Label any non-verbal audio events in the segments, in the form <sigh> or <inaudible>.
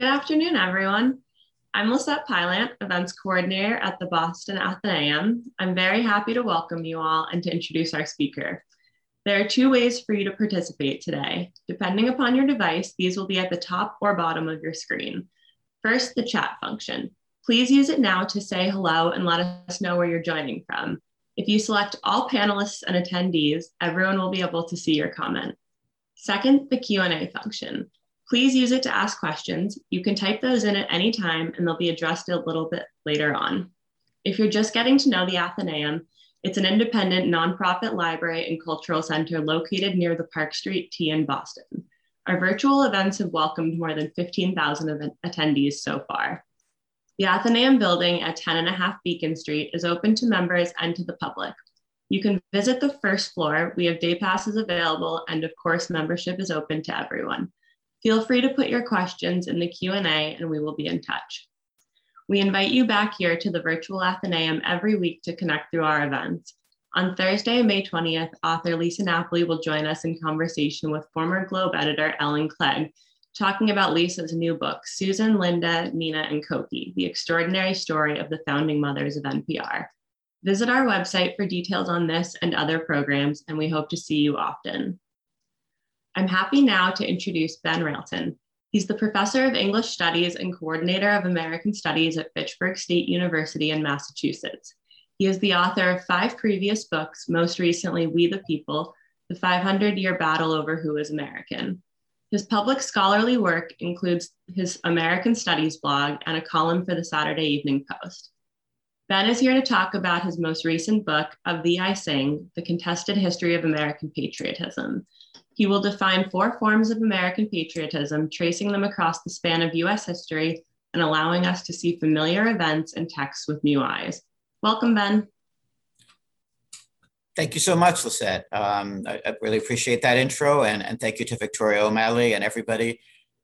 Good afternoon, everyone. I'm Lisette Pylant, Events Coordinator at the Boston Athenaeum. I'm very happy to welcome you all and to introduce our speaker. There are two ways for you to participate today. Depending upon your device, these will be at the top or bottom of your screen. First, the chat function. Please use it now to say hello and let us know where you're joining from. If you select all panelists and attendees, everyone will be able to see your comment. Second, the Q&A function. Please use it to ask questions. You can type those in at any time and they'll be addressed a little bit later on. If you're just getting to know the Athenaeum, it's an independent nonprofit library and cultural center located near the Park Street T in Boston. Our virtual events have welcomed more than 15,000 attendees so far. The Athenaeum building at 10 and a half Beacon Street is open to members and to the public. You can visit the first floor. We have day passes available, and of course, membership is open to everyone. Feel free to put your questions in the Q&A and we will be in touch. We invite you back here to the virtual Athenaeum every week to connect through our events. On Thursday, May 20th, author Lisa Napoli will join us in conversation with former Globe editor Ellen Clegg, talking about Lisa's new book, Susan, Linda, Nina, and Cokie, The Extraordinary Story of the Founding Mothers of NPR. Visit our website for details on this and other programs, and we hope to see you often. I'm happy now to introduce Ben Railton. He's the professor of English Studies and coordinator of American Studies at Fitchburg State University in Massachusetts. He is the author of five previous books, most recently, We the People, The 500 Year Battle Over Who is American. His public scholarly work includes his American Studies blog and a column for the Saturday Evening Post. Ben is here to talk about his most recent book, Of Thee I Sing The Contested History of American Patriotism, he will define four forms of American patriotism, tracing them across the span of US history and allowing us to see familiar events and texts with new eyes. Welcome, Ben. Thank you so much, Lisette. Um, I, I, really appreciate that intro, and, and thank you to Victoria O'Malley and everybody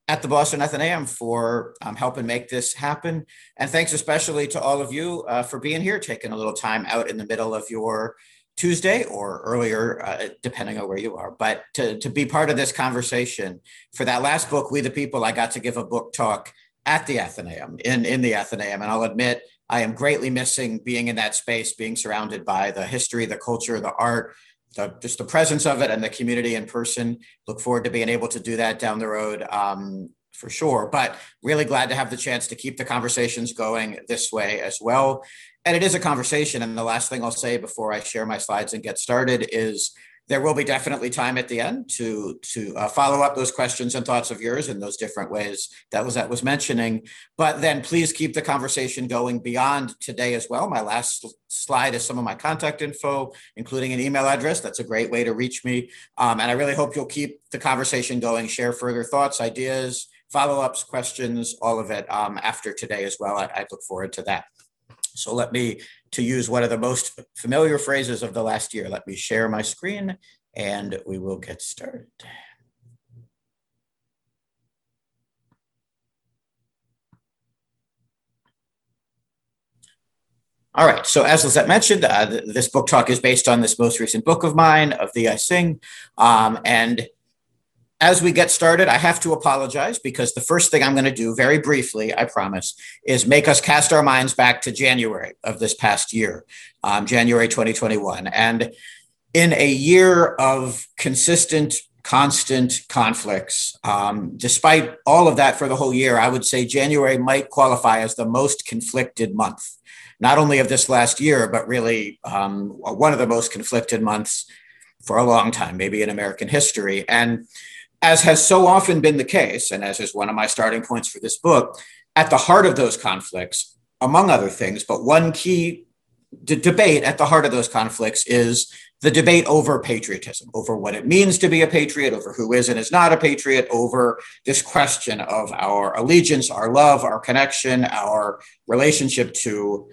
at the Boston Athenaeum for um, helping make this happen. And thanks especially to all of you uh, for being here, taking a little time out in the middle of your Tuesday or earlier, uh, depending on where you are. But to, to be part of this conversation for that last book, We the People, I got to give a book talk at the Athenaeum, in, in the Athenaeum. And I'll admit, I am greatly missing being in that space, being surrounded by the history, the culture, the art, the, just the presence of it and the community in person. Look forward to being able to do that down the road um, for sure. But really glad to have the chance to keep the conversations going this way as well and it is a conversation. And the last thing I'll say before I share my slides and get started is there will be definitely time at the end to to uh, follow up those questions and thoughts of yours in those different ways that was that was mentioning. But then please keep the conversation going beyond today as well. My last slide is some of my contact info, including an email address. That's a great way to reach me. Um, and I really hope you'll keep the conversation going, share further thoughts, ideas, follow ups, questions, all of it um, after today as well. I, I look forward to that. So let me, to use one of the most familiar phrases of the last year, let me share my screen and we will get started. All right, so as Lisette mentioned, uh, this book talk is based on this most recent book of mine, Of Thee I Sing. Um, and as we get started, I have to apologize because the first thing I'm going to do, very briefly, I promise, is make us cast our minds back to January of this past year, um, January 2021. And in a year of consistent, constant conflicts, um, despite all of that for the whole year, I would say January might qualify as the most conflicted month, not only of this last year, but really um, one of the most conflicted months for a long time, maybe in American history. And as has so often been the case, and as is one of my starting points for this book, at the heart of those conflicts, among other things, but one key d- debate at the heart of those conflicts is the debate over patriotism, over what it means to be a patriot, over who is and is not a patriot, over this question of our allegiance, our love, our connection, our relationship to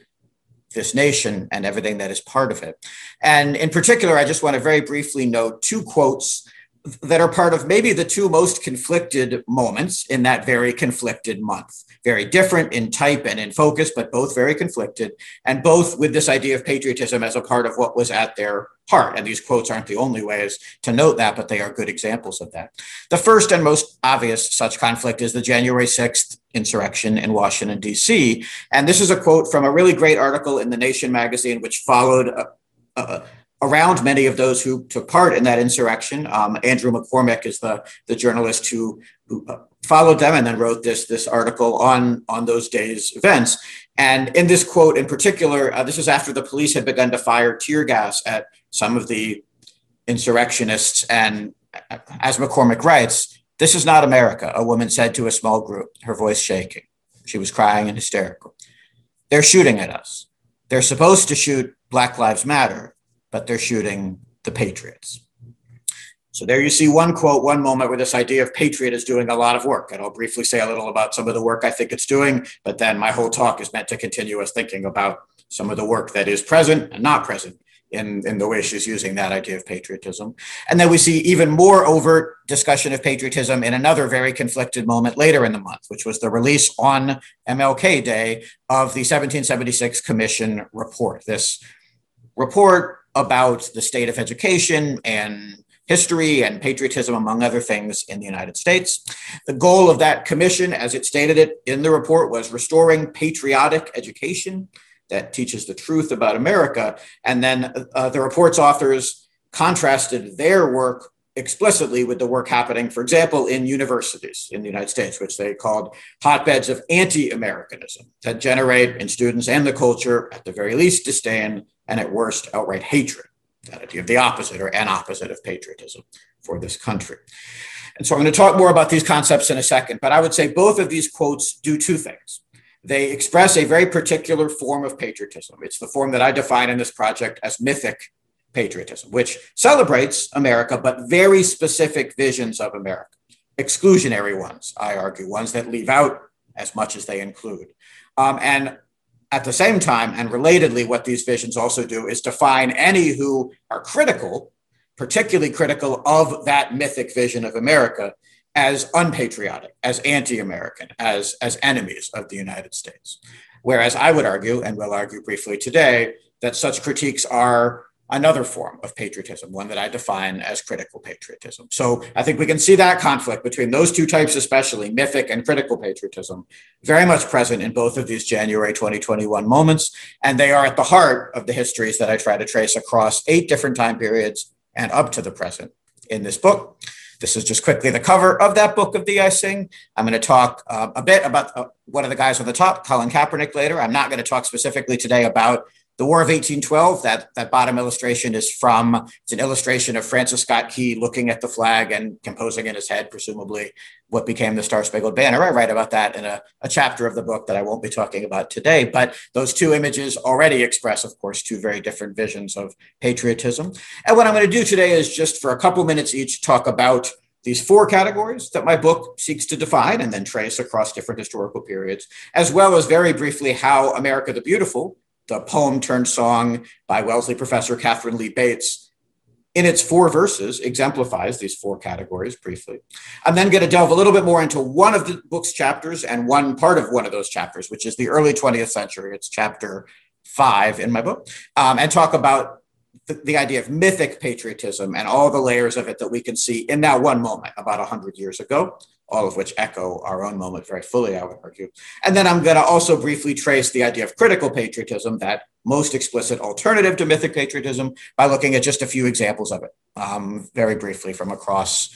this nation and everything that is part of it. And in particular, I just want to very briefly note two quotes that are part of maybe the two most conflicted moments in that very conflicted month. Very different in type and in focus, but both very conflicted, and both with this idea of patriotism as a part of what was at their heart. And these quotes aren't the only ways to note that, but they are good examples of that. The first and most obvious such conflict is the January 6th insurrection in Washington, D.C. And this is a quote from a really great article in The Nation magazine, which followed. A, around many of those who took part in that insurrection. Um, Andrew McCormick is the, the journalist who, who uh, followed them and then wrote this, this article on, on those days' events. And in this quote in particular, uh, this is after the police had begun to fire tear gas at some of the insurrectionists. And as McCormick writes, this is not America, a woman said to a small group, her voice shaking. She was crying and hysterical. They're shooting at us. They're supposed to shoot Black Lives Matter but they're shooting the Patriots. So there you see one quote, one moment where this idea of patriot is doing a lot of work. And I'll briefly say a little about some of the work I think it's doing, but then my whole talk is meant to continue us thinking about some of the work that is present and not present in, in the way she's using that idea of patriotism. And then we see even more overt discussion of patriotism in another very conflicted moment later in the month, which was the release on MLK Day of the 1776 Commission report. This report about the state of education and history and patriotism, among other things, in the United States. The goal of that commission, as it stated it in the report, was restoring patriotic education that teaches the truth about America. And then uh, the report's authors contrasted their work explicitly with the work happening, for example, in universities in the United States, which they called hotbeds of anti Americanism that generate in students and the culture, at the very least, disdain and at worst, outright hatred, that idea of the opposite or an opposite of patriotism for this country. And so I'm going to talk more about these concepts in a second, but I would say both of these quotes do two things. They express a very particular form of patriotism. It's the form that I define in this project as mythic patriotism, which celebrates America, but very specific visions of America, exclusionary ones, I argue, ones that leave out as much as they include. Um, and at the same time, and relatedly, what these visions also do is define any who are critical, particularly critical of that mythic vision of America, as unpatriotic, as anti American, as, as enemies of the United States. Whereas I would argue, and will argue briefly today, that such critiques are another form of patriotism, one that I define as critical patriotism. So I think we can see that conflict between those two types, especially mythic and critical patriotism, very much present in both of these January 2021 moments. And they are at the heart of the histories that I try to trace across eight different time periods and up to the present in this book. This is just quickly the cover of that book Of Thee I Sing. I'm going to talk uh, a bit about uh, one of the guys on the top, Colin Kaepernick, later. I'm not going to talk specifically today about the War of 1812, that, that bottom illustration is from, it's an illustration of Francis Scott Key looking at the flag and composing in his head, presumably, what became the Star Spangled Banner. I write about that in a, a chapter of the book that I won't be talking about today. But those two images already express, of course, two very different visions of patriotism. And what I'm going to do today is just for a couple minutes each talk about these four categories that my book seeks to define and then trace across different historical periods, as well as very briefly how America the Beautiful the poem turned song by Wellesley professor Katharine Lee Bates, in its four verses, exemplifies these four categories briefly. I'm then going to delve a little bit more into one of the book's chapters and one part of one of those chapters, which is the early 20th century. It's chapter five in my book, um, and talk about the, the, idea of mythic patriotism and all the layers of it that we can see in that one moment about 100 years ago all of which echo our own moment very fully, I would argue. And then I'm going to also briefly trace the idea of critical patriotism, that most explicit alternative to mythic patriotism, by looking at just a few examples of it, um, very briefly from across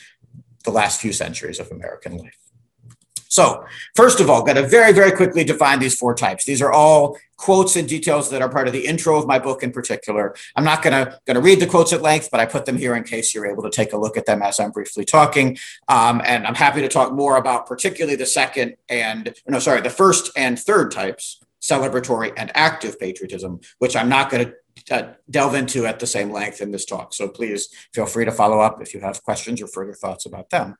the last few centuries of American life. So, first of all, got to very, very quickly define these four types. These are all quotes and details that are part of the intro of my book in particular. I'm not going to going to read the quotes at length, but I put them here in case you're able to take a look at them as I'm briefly talking. Um, and I'm happy to talk more about particularly the second and no, sorry, the first and third types, celebratory and active patriotism, which I'm not going to uh, delve into at the same length in this talk. So please feel free to follow up if you have questions or further thoughts about them.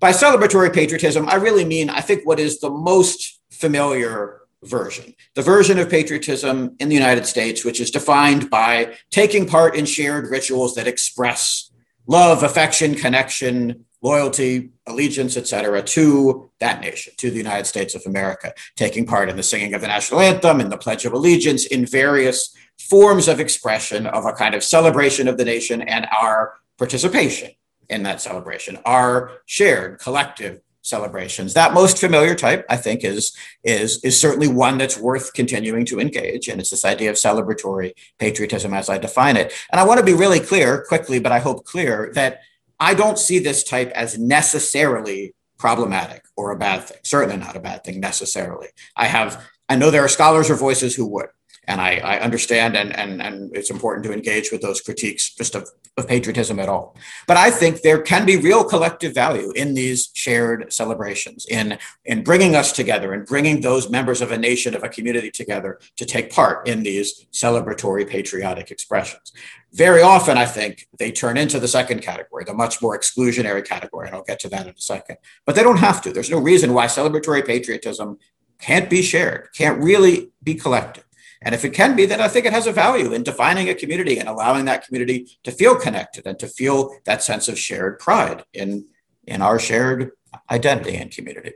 By celebratory patriotism, I really mean, I think, what is the most familiar version, the version of patriotism in the United States, which is defined by taking part in shared rituals that express love, affection, connection, loyalty, allegiance, etc., to that nation, to the United States of America, taking part in the singing of the national anthem, in the Pledge of Allegiance, in various forms of expression of a kind of celebration of the nation and our participation in that celebration, our shared collective celebrations. That most familiar type, I think, is, is, is certainly one that's worth continuing to engage. And it's this idea of celebratory patriotism as I define it. And I want to be really clear, quickly, but I hope clear, that I don't see this type as necessarily problematic or a bad thing. Certainly not a bad thing necessarily. I have, I know there are scholars or voices who would and I, I, understand and, and, and it's important to engage with those critiques just of, of patriotism at all. But I think there can be real collective value in these shared celebrations, in, in bringing us together and bringing those members of a nation, of a community together to take part in these celebratory patriotic expressions. Very often, I think they turn into the second category, the much more exclusionary category, and I'll get to that in a second. But they don't have to. There's no reason why celebratory patriotism can't be shared, can't really be collective. And if it can be, then I think it has a value in defining a community and allowing that community to feel connected and to feel that sense of shared pride in, in our shared identity and community.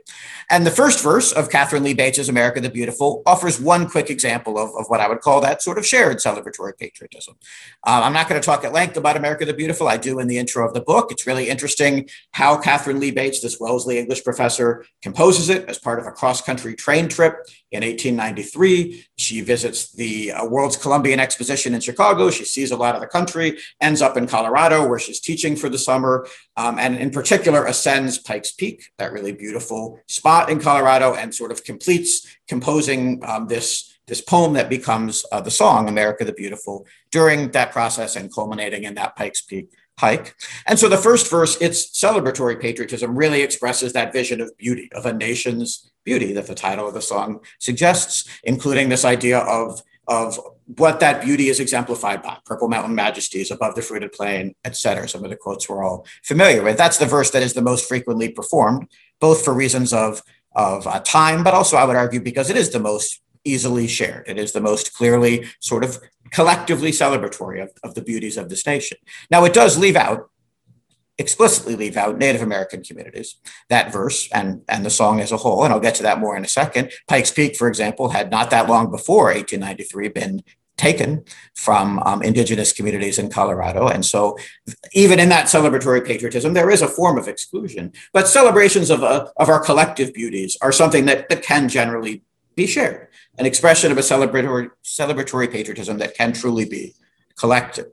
And the first verse of Katharine Lee Bates's America the Beautiful offers one quick example of, of what I would call that sort of shared celebratory patriotism. Um, I'm not going to talk at length about America the Beautiful. I do in the intro of the book. It's really interesting how Katharine Lee Bates, this Wellesley English professor, composes it as part of a cross country train trip in 1893. She visits the uh, World's Columbian Exposition in Chicago. She sees a lot of the country, ends up in Colorado where she's teaching for the summer, um, and in particular ascends Pikes Peak, that really beautiful spot in Colorado, and sort of completes composing um, this, this poem that becomes uh, the song, America the Beautiful, during that process and culminating in that Pikes Peak hike. And so the first verse, its celebratory patriotism, really expresses that vision of beauty, of a nation's beauty that the title of the song suggests, including this idea of, of what that beauty is exemplified by purple mountain majesties above the fruited plain et cetera. Some of the quotes we're all familiar with. That's the verse that is the most frequently performed both for reasons of of uh, time but also i would argue because it is the most easily shared. It is the most clearly sort of collectively celebratory of, of the beauties of this nation now it does leave out explicitly leave out Native American communities. That verse and, and the song as a whole, and I'll get to that more in a second. Pikes Peak, for example, had not that long before 1893 been taken from um, indigenous communities in Colorado. And so, even in that celebratory patriotism, there is a form of exclusion. But celebrations of, uh, of our collective beauties are something that, that can generally be shared, an expression of a celebratory, celebratory patriotism that can truly be collective.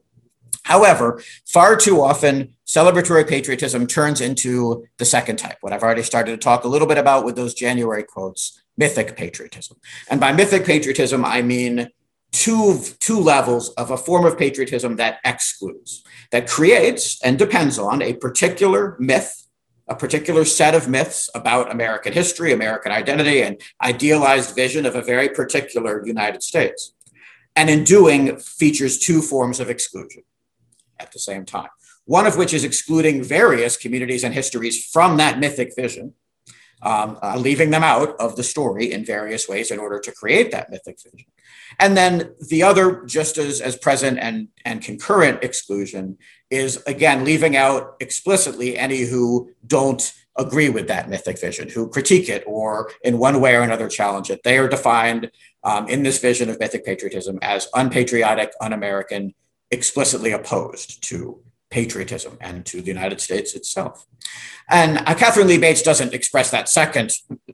However, far too often, celebratory patriotism turns into the second type, what I've already started to talk a little bit about with those January quotes mythic patriotism. And by mythic patriotism, I mean two, two levels of a form of patriotism that excludes, that creates and depends on a particular myth, a particular set of myths about American history, American identity, and idealized vision of a very particular United States. And in doing, features two forms of exclusion at the same time. One of which is excluding various communities and histories from that mythic vision, um, uh, leaving them out of the story in various ways in order to create that mythic vision. And then the other, just as, as present and, and concurrent exclusion, is again leaving out explicitly any who don't agree with that mythic vision, who critique it or in one way or another challenge it. They are defined um, in this vision of mythic patriotism as unpatriotic, un American, explicitly opposed to patriotism and to the United States itself. And uh, Katharine Lee Bates doesn't express that second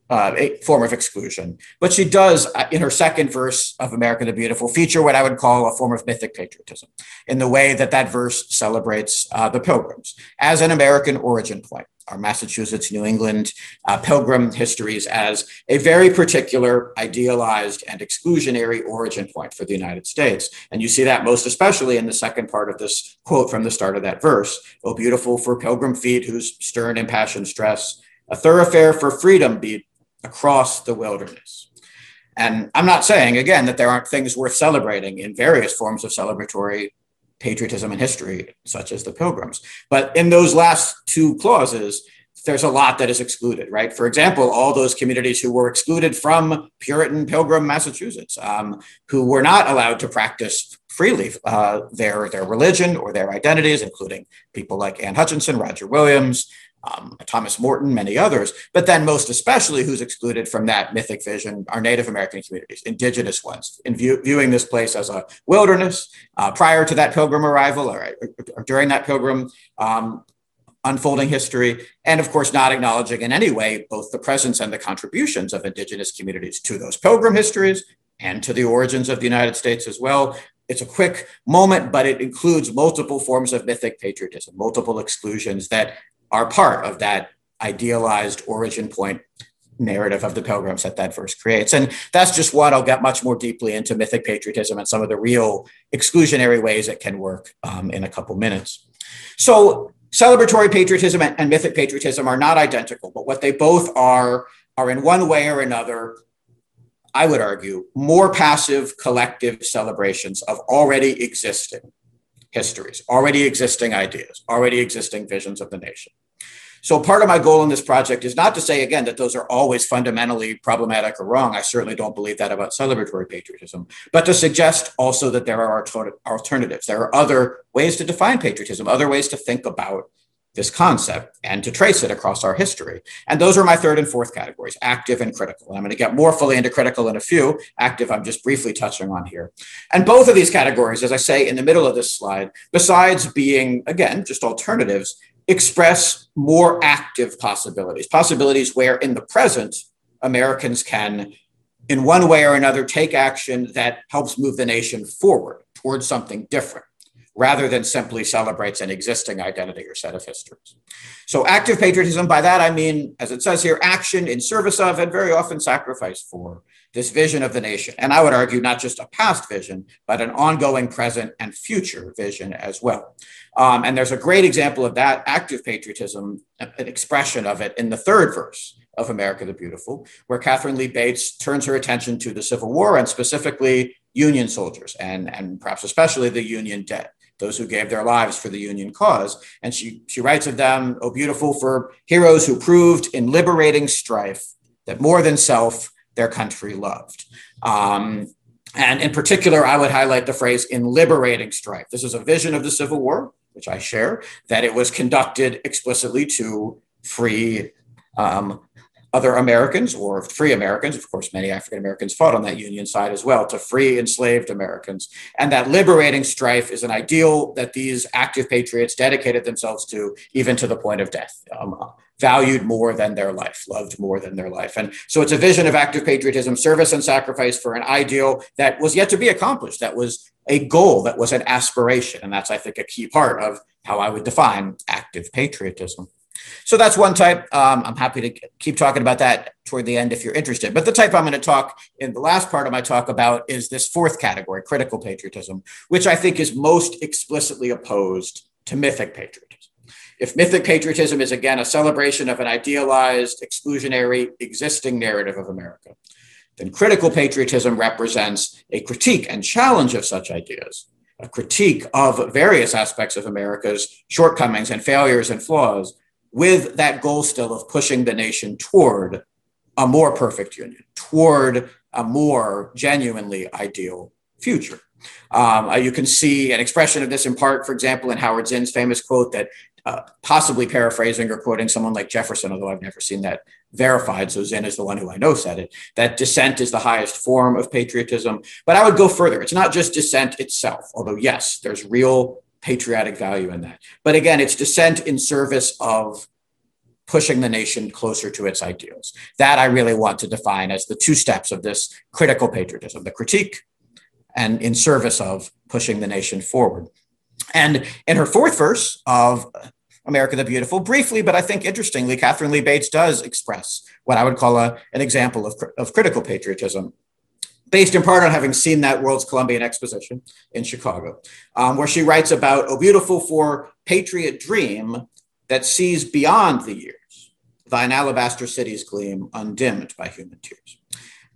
uh, form of exclusion, but she does, uh, in her second verse of America the Beautiful, feature what I would call a form of mythic patriotism in the way that that verse celebrates uh, the pilgrims as an American origin point our Massachusetts, New England uh, pilgrim histories as a very particular, idealized, and exclusionary origin point for the United States. And you see that most especially in the second part of this quote from the start of that verse Oh, beautiful for pilgrim feet whose stern, impassioned stress, a thoroughfare for freedom beat across the wilderness. And I'm not saying, again, that there aren't things worth celebrating in various forms of celebratory patriotism and history, such as the Pilgrims. But in those last two clauses, there's a lot that is excluded, right? For example, all those communities who were excluded from Puritan Pilgrim, Massachusetts, um, who were not allowed to practice freely uh, their, their religion or their identities, including people like Anne Hutchinson, Roger Williams, um, Thomas Morton, many others, but then most especially who's excluded from that mythic vision are Native American communities, indigenous ones, in view, viewing this place as a wilderness uh, prior to that pilgrim arrival or, or during that pilgrim um, unfolding history, and of course, not acknowledging in any way both the presence and the contributions of indigenous communities to those pilgrim histories and to the origins of the United States as well. It's a quick moment, but it includes multiple forms of mythic patriotism, multiple exclusions that are part of that idealized origin point narrative of the pilgrims that that verse creates. And that's just one. I'll get much more deeply into mythic patriotism and some of the real exclusionary ways it can work um, in a couple minutes. So celebratory patriotism and, and mythic patriotism are not identical, but what they both are are in one way or another I would argue, more passive collective celebrations of already existing histories, already existing ideas, already existing visions of the nation. So part of my goal in this project is not to say again that those are always fundamentally problematic or wrong. I certainly don't believe that about celebratory patriotism, but to suggest also that there are alternatives. There are other ways to define patriotism, other ways to think about this concept and to trace it across our history. And those are my third and fourth categories, active and critical. And I'm going to get more fully into critical in a few. Active, I'm just briefly touching on here. And both of these categories, as I say in the middle of this slide, besides being, again, just alternatives, express more active possibilities, possibilities where in the present, Americans can, in one way or another, take action that helps move the nation forward towards something different rather than simply celebrates an existing identity or set of histories. So, active patriotism, by that I mean, as it says here, action in service of and very often sacrifice for this vision of the nation. And I would argue not just a past vision, but an ongoing present and future vision as well. Um, and there's a great example of that active patriotism, an expression of it in the third verse of America the Beautiful, where Katharine Lee Bates turns her attention to the Civil War and specifically Union soldiers and, and perhaps especially the Union dead those who gave their lives for the Union cause. And she, she writes of them, Oh, beautiful for heroes who proved in liberating strife that more than self, their country loved. Um, and in particular, I would highlight the phrase in liberating strife. This is a vision of the Civil War, which I share, that it was conducted explicitly to free um, other Americans or free Americans. Of course, many African Americans fought on that Union side as well to free enslaved Americans. And that liberating strife is an ideal that these active patriots dedicated themselves to, even to the point of death. Um, valued more than their life, loved more than their life. And so it's a vision of active patriotism, service and sacrifice for an ideal that was yet to be accomplished, that was a goal, that was an aspiration. And that's, I think, a key part of how I would define active patriotism. So that's one type. Um, I'm happy to keep talking about that toward the end if you're interested. But the type I'm going to talk in the last part of my talk about is this fourth category, critical patriotism, which I think is most explicitly opposed to mythic patriotism. If mythic patriotism is again a celebration of an idealized, exclusionary, existing narrative of America, then critical patriotism represents a critique and challenge of such ideas, a critique of various aspects of America's shortcomings and failures and flaws, with that goal still of pushing the nation toward a more perfect union, toward a more genuinely ideal future. Um, uh, you can see an expression of this in part, for example, in Howard Zinn's famous quote that uh, possibly paraphrasing or quoting someone like Jefferson, although I've never seen that verified. So Zinn is the one who I know said it, that dissent is the highest form of patriotism. But I would go further. It's not just dissent itself, although, yes, there's real patriotic value in that. But again, it's dissent in service of pushing the nation closer to its ideals. That I really want to define as the two steps of this critical patriotism the critique and in service of pushing the nation forward. And in her fourth verse of America the Beautiful, briefly, but I think interestingly, Katharine Lee Bates does express what I would call a, an example of, of critical patriotism based in part on having seen that World's Columbian Exposition in Chicago, um, where she writes about, Oh, beautiful for patriot dream that sees beyond the years, thine alabaster cities gleam undimmed by human tears.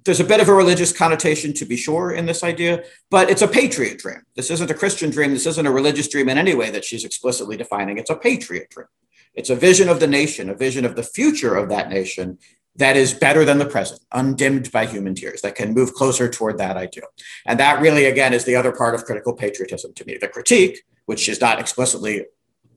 There's a bit of a religious connotation, to be sure, in this idea, but it's a patriot dream. This isn't a Christian dream. This isn't a religious dream in any way that she's explicitly defining. It's a patriot dream. It's a vision of the nation, a vision of the future of that nation that is better than the present, undimmed by human tears, that can move closer toward that ideal. And that really, again, is the other part of critical patriotism to me. The critique, which is not explicitly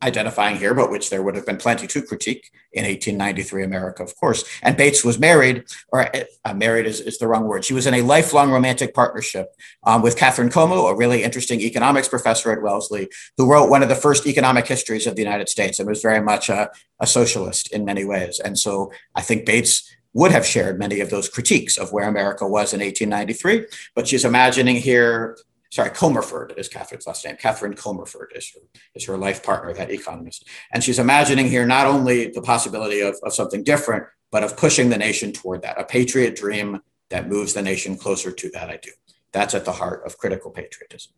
identifying here, but which there would have been plenty to critique in 1893 America, of course. And Bates was married, or uh, married is, is, the wrong word. She was in a lifelong romantic partnership um, with Catherine Como, a really interesting economics professor at Wellesley, who wrote one of the first economic histories of the United States and was very much a, a socialist in many ways. And so I think Bates would have shared many of those critiques of where America was in 1893. But she's imagining here sorry, Comerford is Catherine's last name. Catherine Comerford is her, is her life partner, that economist. And she's imagining here not only the possibility of, of something different, but of pushing the nation toward that, a patriot dream that moves the nation closer to that ideal. That's at the heart of critical patriotism.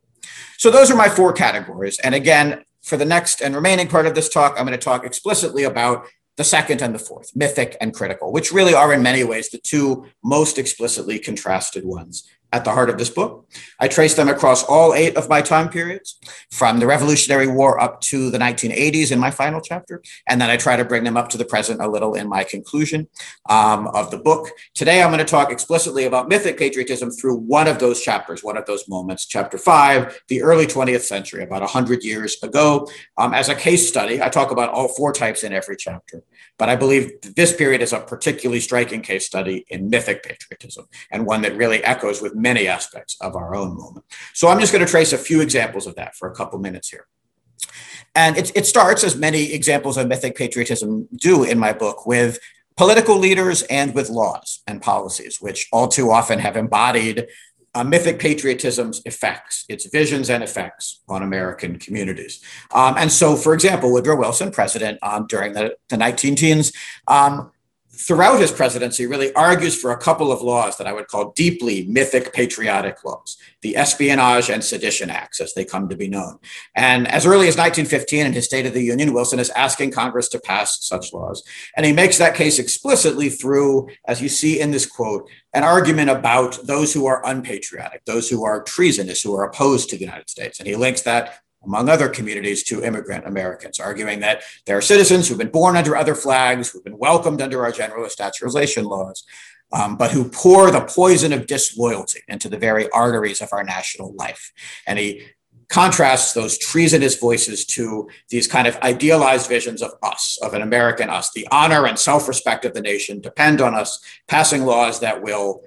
So those are my four categories. And again, for the next and remaining part of this talk, I'm going to talk explicitly about the second and the fourth, mythic and critical, which really are in many ways the two most explicitly contrasted ones at the heart of this book. I trace them across all eight of my time periods, from the Revolutionary War up to the 1980s in my final chapter. And then I try to bring them up to the present a little in my conclusion um, of the book. Today, I'm going to talk explicitly about mythic patriotism through one of those chapters, one of those moments, chapter five, the early 20th century, about 100 years ago. Um, as a case study, I talk about all four types in every chapter. But I believe this period is a particularly striking case study in mythic patriotism and one that really echoes with many aspects of our own moment. So I'm just going to trace a few examples of that for a couple minutes here. And it, it starts, as many examples of mythic patriotism do in my book, with political leaders and with laws and policies, which all too often have embodied uh, mythic patriotism's effects, its visions and effects on American communities. Um, and so, for example, Woodrow Wilson, president um, during the, the 19 teens, um, throughout his presidency, really argues for a couple of laws that I would call deeply mythic patriotic laws, the Espionage and Sedition Acts, as they come to be known. And as early as 1915, in his State of the Union, Wilson is asking Congress to pass such laws. And he makes that case explicitly through, as you see in this quote, an argument about those who are unpatriotic, those who are treasonous, who are opposed to the United States. And he links that among other communities, to immigrant Americans, arguing that there are citizens who've been born under other flags, who've been welcomed under our generalist naturalization laws, um, but who pour the poison of disloyalty into the very arteries of our national life. And he contrasts those treasonous voices to these kind of idealized visions of us, of an American us. The honor and self respect of the nation depend on us passing laws that will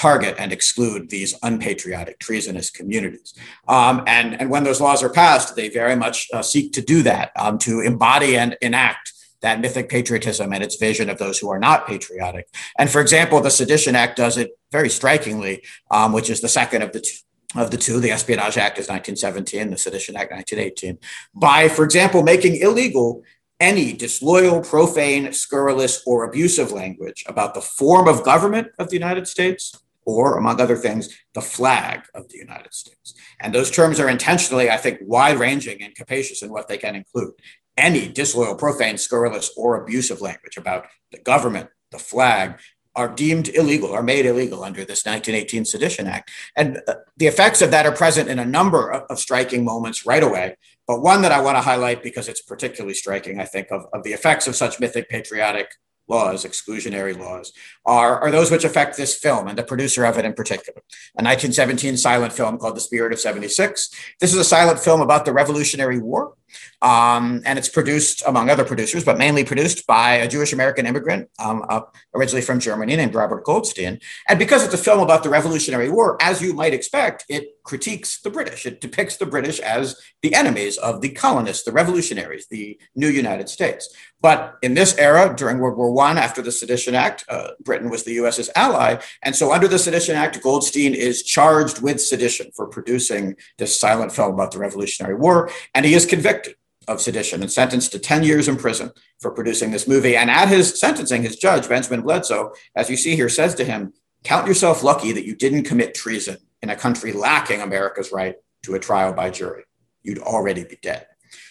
target and exclude these unpatriotic, treasonous communities. Um, and, and when those laws are passed, they very much uh, seek to do that, um, to embody and enact that mythic patriotism and its vision of those who are not patriotic. And for example, the Sedition Act does it very strikingly, um, which is the second of the two. Of the two, the Espionage Act is 1917, the Sedition Act 1918, by, for example, making illegal any disloyal, profane, scurrilous, or abusive language about the form of government of the United States, or, among other things, the flag of the United States. And those terms are intentionally, I think, wide ranging and capacious in what they can include. Any disloyal, profane, scurrilous, or abusive language about the government, the flag, are deemed illegal or made illegal under this 1918 Sedition Act. And uh, the effects of that are present in a number of, of, striking moments right away. But one that I want to highlight because it's particularly striking, I think, of, of the effects of such mythic patriotic laws, exclusionary laws, are, are those which affect this film and the producer of it in particular. A 1917 silent film called The Spirit of 76. This is a silent film about the Revolutionary War. Um, and it's produced, among other producers, but mainly produced by a Jewish American immigrant, um, uh, originally from Germany, named Robert Goldstein. And because it's a film about the Revolutionary War, as you might expect, it critiques the British. It depicts the British as the enemies of the colonists, the revolutionaries, the new United States. But in this era, during World War I, after the Sedition Act, uh, Britain was the US's ally. And so, under the Sedition Act, Goldstein is charged with sedition for producing this silent film about the Revolutionary War. And he is convicted of sedition and sentenced to 10 years in prison for producing this movie. And at his sentencing, his judge, Benjamin Bledsoe, as you see here, says to him, Count yourself lucky that you didn't commit treason in a country lacking America's right to a trial by jury. You'd already be dead.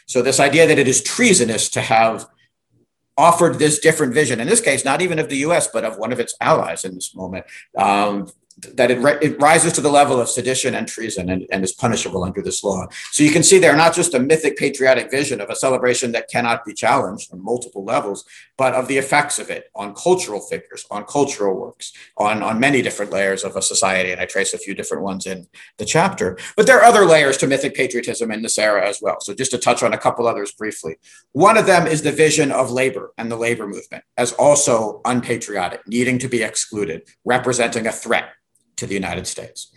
So, this idea that it is treasonous to have offered this different vision, in this case, not even of the US, but of one of its allies in this moment, um, that it, it, rises to the level of sedition and treason and, and, is punishable under this law. So you can see they're not just a mythic patriotic vision of a celebration that cannot be challenged on multiple levels, but of the effects of it on cultural figures, on cultural works, on, on many different layers of a society. And I trace a few different ones in the chapter. But there are other layers to mythic patriotism in this era as well. So just to touch on a couple others briefly. One of them is the vision of labor and the labor movement as also unpatriotic, needing to be excluded, representing a threat to the United States.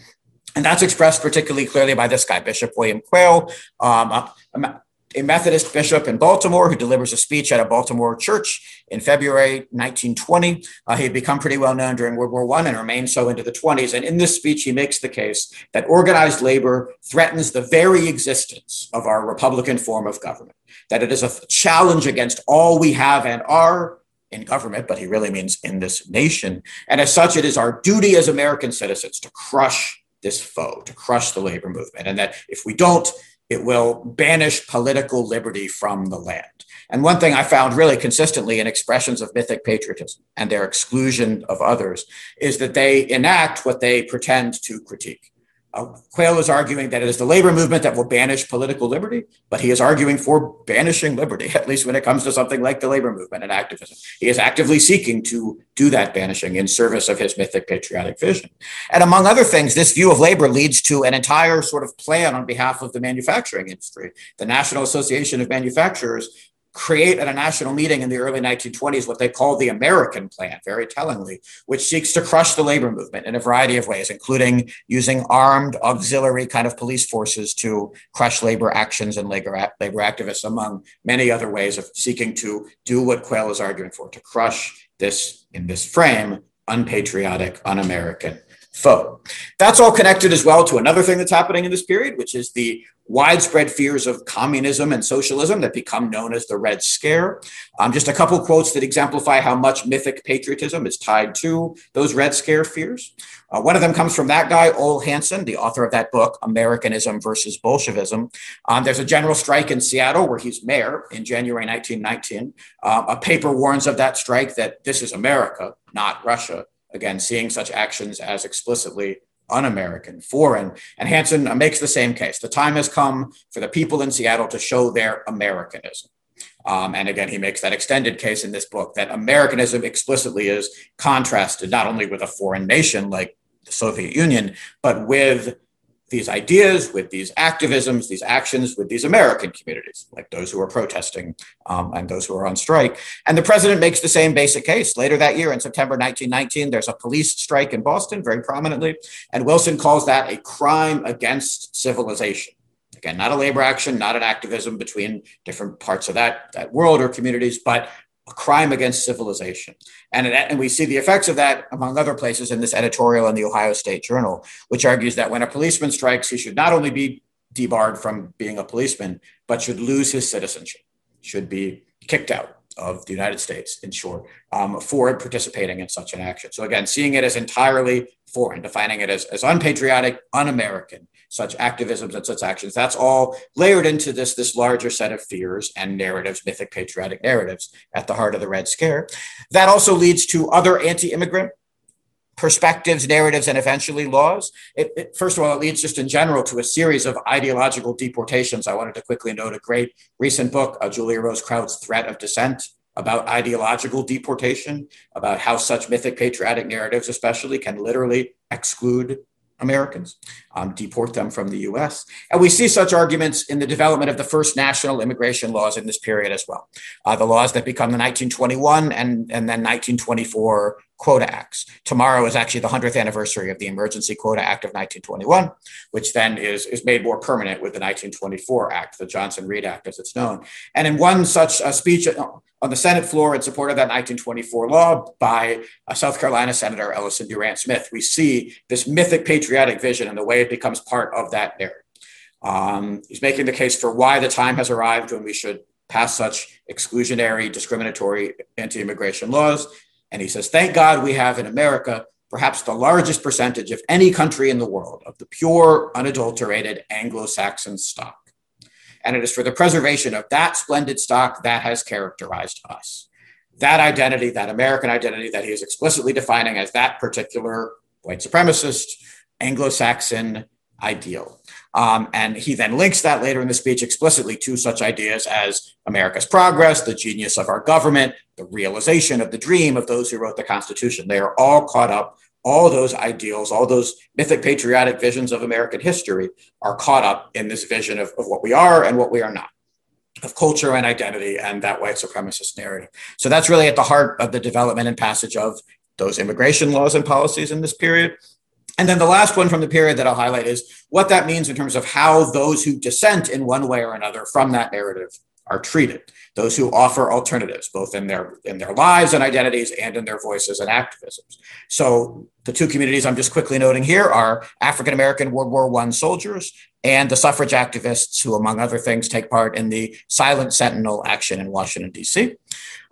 And that's expressed particularly clearly by this guy, Bishop William Quayle, um, a, a, Methodist bishop in Baltimore who delivers a speech at a Baltimore church in February 1920. Uh, he had become pretty well known during World War I and remained so into the 20s. And in this speech, he makes the case that organized labor threatens the very existence of our Republican form of government, that it is a challenge against all we have and are in government, but he really means in this nation. And as such, it is our duty as American citizens to crush this foe, to crush the labor movement. And that if we don't, it will banish political liberty from the land. And one thing I found really consistently in expressions of mythic patriotism and their exclusion of others is that they enact what they pretend to critique. Uh, Quayle is arguing that it is the labor movement that will banish political liberty, but he is arguing for banishing liberty, <laughs> at least when it comes to something like the labor movement and activism. He is actively seeking to do that banishing in service of his mythic patriotic vision. And among other things, this view of labor leads to an entire sort of plan on behalf of the manufacturing industry. The National Association of Manufacturers create at a national meeting in the early 1920s what they call the American Plan, very tellingly, which seeks to crush the labor movement in a variety of ways, including using armed auxiliary kind of police forces to crush labor actions and labor, labor activists, among many other ways of seeking to do what Quayle is arguing for, to crush this, in this frame, unpatriotic, un American foe. That's all connected as well to another thing that's happening in this period, which is the widespread fears of communism and socialism that become known as the Red Scare. Um, just a couple quotes that exemplify how much mythic patriotism is tied to those Red Scare fears. Uh, one of them comes from that guy, Ole Hanson, the author of that book, Americanism versus Bolshevism. Um, there's a general strike in Seattle where he's mayor in January 1919. Uh, a paper warns of that strike that this is America, not Russia again, seeing such actions as explicitly un American, foreign. And Hanson makes the same case. The time has come for the people in Seattle to show their Americanism. Um, and again, he makes that extended case in this book that Americanism explicitly is contrasted not only with a foreign nation like the Soviet Union, but with these ideas, with these activisms, these actions with these American communities, like those who are protesting um, and those who are on strike. And the president makes the same basic case. Later that year, in September 1919, there's a police strike in Boston, very prominently, and Wilson calls that a crime against civilization. Again, not a labor action, not an activism between different parts of that, that world or communities, but crime against civilization. And, it, and we see the effects of that, among other places, in this editorial in the Ohio State Journal, which argues that when a policeman strikes, he should not only be debarred from being a policeman, but should lose his citizenship, should be kicked out of the United States, in short, um, for participating in such an action. So, again, seeing it as entirely foreign, defining it as, as unpatriotic, un American, such activisms and such actions. That's all layered into this, this larger set of fears and narratives, mythic patriotic narratives at the heart of the Red Scare. That also leads to other anti immigrant perspectives, narratives, and eventually laws. It, it, first of all, it leads just in general to a series of ideological deportations. I wanted to quickly note a great recent book, uh, Julia Rose Kraut's Threat of Dissent, about ideological deportation, about how such mythic patriotic narratives, especially, can literally exclude Americans, um, deport them from the US. And we see such arguments in the development of the first national immigration laws in this period as well. Uh, the laws that become the 1921 and, and then 1924 Quota Acts. Tomorrow is actually the 100th anniversary of the Emergency Quota Act of 1921, which then is, is made more permanent with the 1924 Act, the Johnson Reed Act as it's known. And in one such uh, speech on the Senate floor in support of that 1924 law by uh, South Carolina Senator Ellison Durant Smith, we see this mythic patriotic vision and the way it becomes part of that narrative. Um, he's making the case for why the time has arrived when we should pass such exclusionary, discriminatory anti immigration laws and he says, Thank God we have in America perhaps the largest percentage of any country in the world of the pure, unadulterated Anglo Saxon stock. And it is for the preservation of that splendid stock that has characterized us. That identity, that American identity that he is explicitly defining as that particular white supremacist, Anglo Saxon ideal. Um, and he then links that later in the speech explicitly to such ideas as America's progress, the genius of our government, the realization of the dream of those who wrote the Constitution. They are all caught up, all those ideals, all those mythic patriotic visions of American history are caught up in this vision of, of what we are and what we are not of culture and identity and that white supremacist narrative. So that's really at the heart of the development and passage of those immigration laws and policies in this period. And then the last one from the period that I'll highlight is what that means in terms of how those who dissent in one way or another from that narrative are treated. Those who offer alternatives, both in their in their lives and identities and in their voices and activisms. So the two communities I'm just quickly noting here are African American World War I soldiers and the suffrage activists who, among other things, take part in the Silent Sentinel action in Washington, D.C.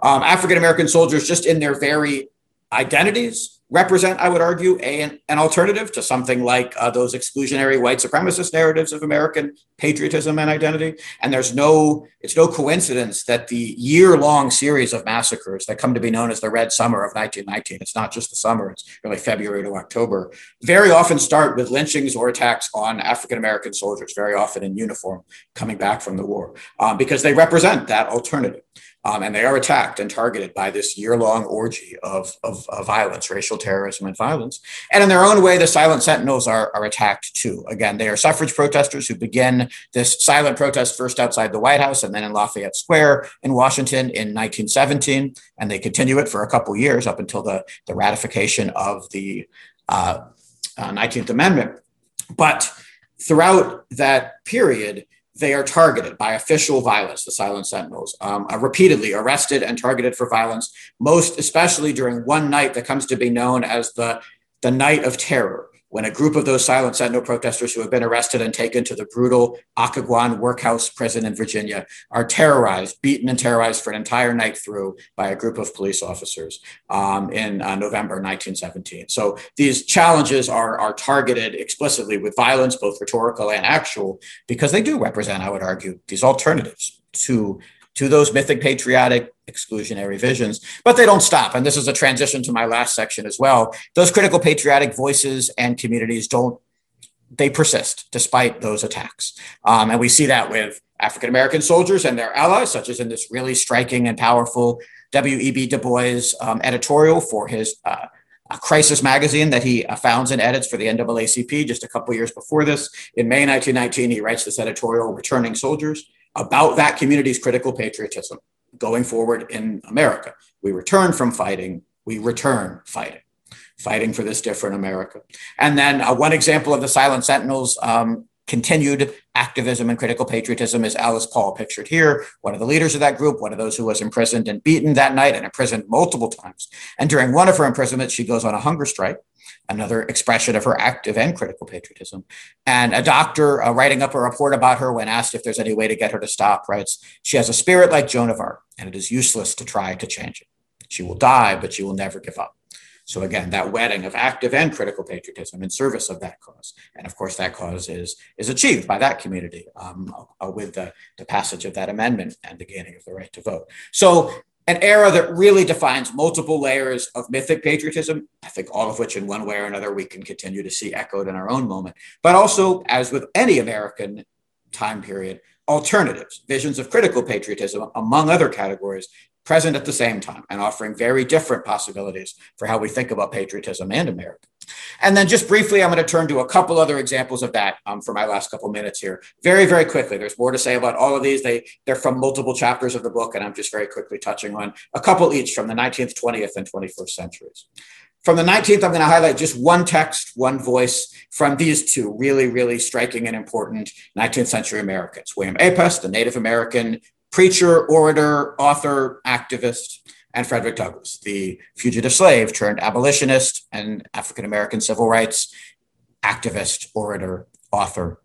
Um, African American soldiers, just in their very identities, represent, I would argue, a, an alternative to something like uh, those exclusionary white supremacist narratives of American patriotism and identity. And there's no, it's no coincidence that the year-long series of massacres that come to be known as the Red Summer of 1919, it's not just the summer, it's really February to October, very often start with lynchings or attacks on African American soldiers, very often in uniform, coming back from the war, um, because they represent that alternative. Um, and they are attacked and targeted by this year long orgy of, of, of, violence, racial terrorism, and violence. And in their own way, the Silent Sentinels are, are attacked too. Again, they are suffrage protesters who begin this silent protest first outside the White House and then in Lafayette Square in Washington in 1917. And they continue it for a couple years up until the, the ratification of the uh, uh, 19th Amendment. But throughout that period, they are targeted by official violence, the Silent Sentinels, um, are repeatedly arrested and targeted for violence, most especially during one night that comes to be known as the, the Night of Terror, when a group of those silent sentinel protesters who have been arrested and taken to the brutal Occoquan workhouse prison in Virginia are terrorized, beaten and terrorized for an entire night through by a group of police officers um, in uh, November 1917. So these challenges are, are targeted explicitly with violence, both rhetorical and actual, because they do represent, I would argue, these alternatives to to those mythic patriotic exclusionary visions, but they don't stop. And this is a transition to my last section as well. Those critical patriotic voices and communities don't, they persist despite those attacks. Um, and we see that with African American soldiers and their allies, such as in this really striking and powerful W.E.B. Du Bois um, editorial for his uh, Crisis magazine that he uh, founds and edits for the NAACP just a couple years before this. In May 1919, he writes this editorial, Returning Soldiers about that community's critical patriotism going forward in America. We return from fighting, we return fighting, fighting for this different America. And then uh, one example of the Silent Sentinels um, continued activism and critical patriotism is Alice Paul, pictured here, one of the leaders of that group, one of those who was imprisoned and beaten that night and imprisoned multiple times. And during one of her imprisonments, she goes on a hunger strike another expression of her active and critical patriotism. And a doctor uh, writing up a report about her when asked if there's any way to get her to stop writes, She has a spirit like Joan of Arc, and it is useless to try to change it. She will die, but she will never give up. So again, that wedding of active and critical patriotism in service of that cause, and of course, that cause is is achieved by that community um, uh, with the, the passage of that amendment and the gaining of the right to vote. So an era that really defines multiple layers of mythic patriotism, I think all of which in one way or another we can continue to see echoed in our own moment, but also, as with any American time period, alternatives, visions of critical patriotism, among other categories, present at the same time and offering very different possibilities for how we think about patriotism and America. And then just briefly, I'm going to turn to a couple other examples of that um, for my last couple minutes here. Very, very quickly. There's more to say about all of these. They, they're from multiple chapters of the book, and I'm just very quickly touching on a couple each from the 19th, 20th, and 21st centuries. From the 19th, I'm going to highlight just one text, one voice from these two really, really striking and important 19th century Americans William Apess, the Native American preacher, orator, author, activist, and Frederick Douglass, the fugitive slave turned abolitionist and African American civil rights activist, orator, author,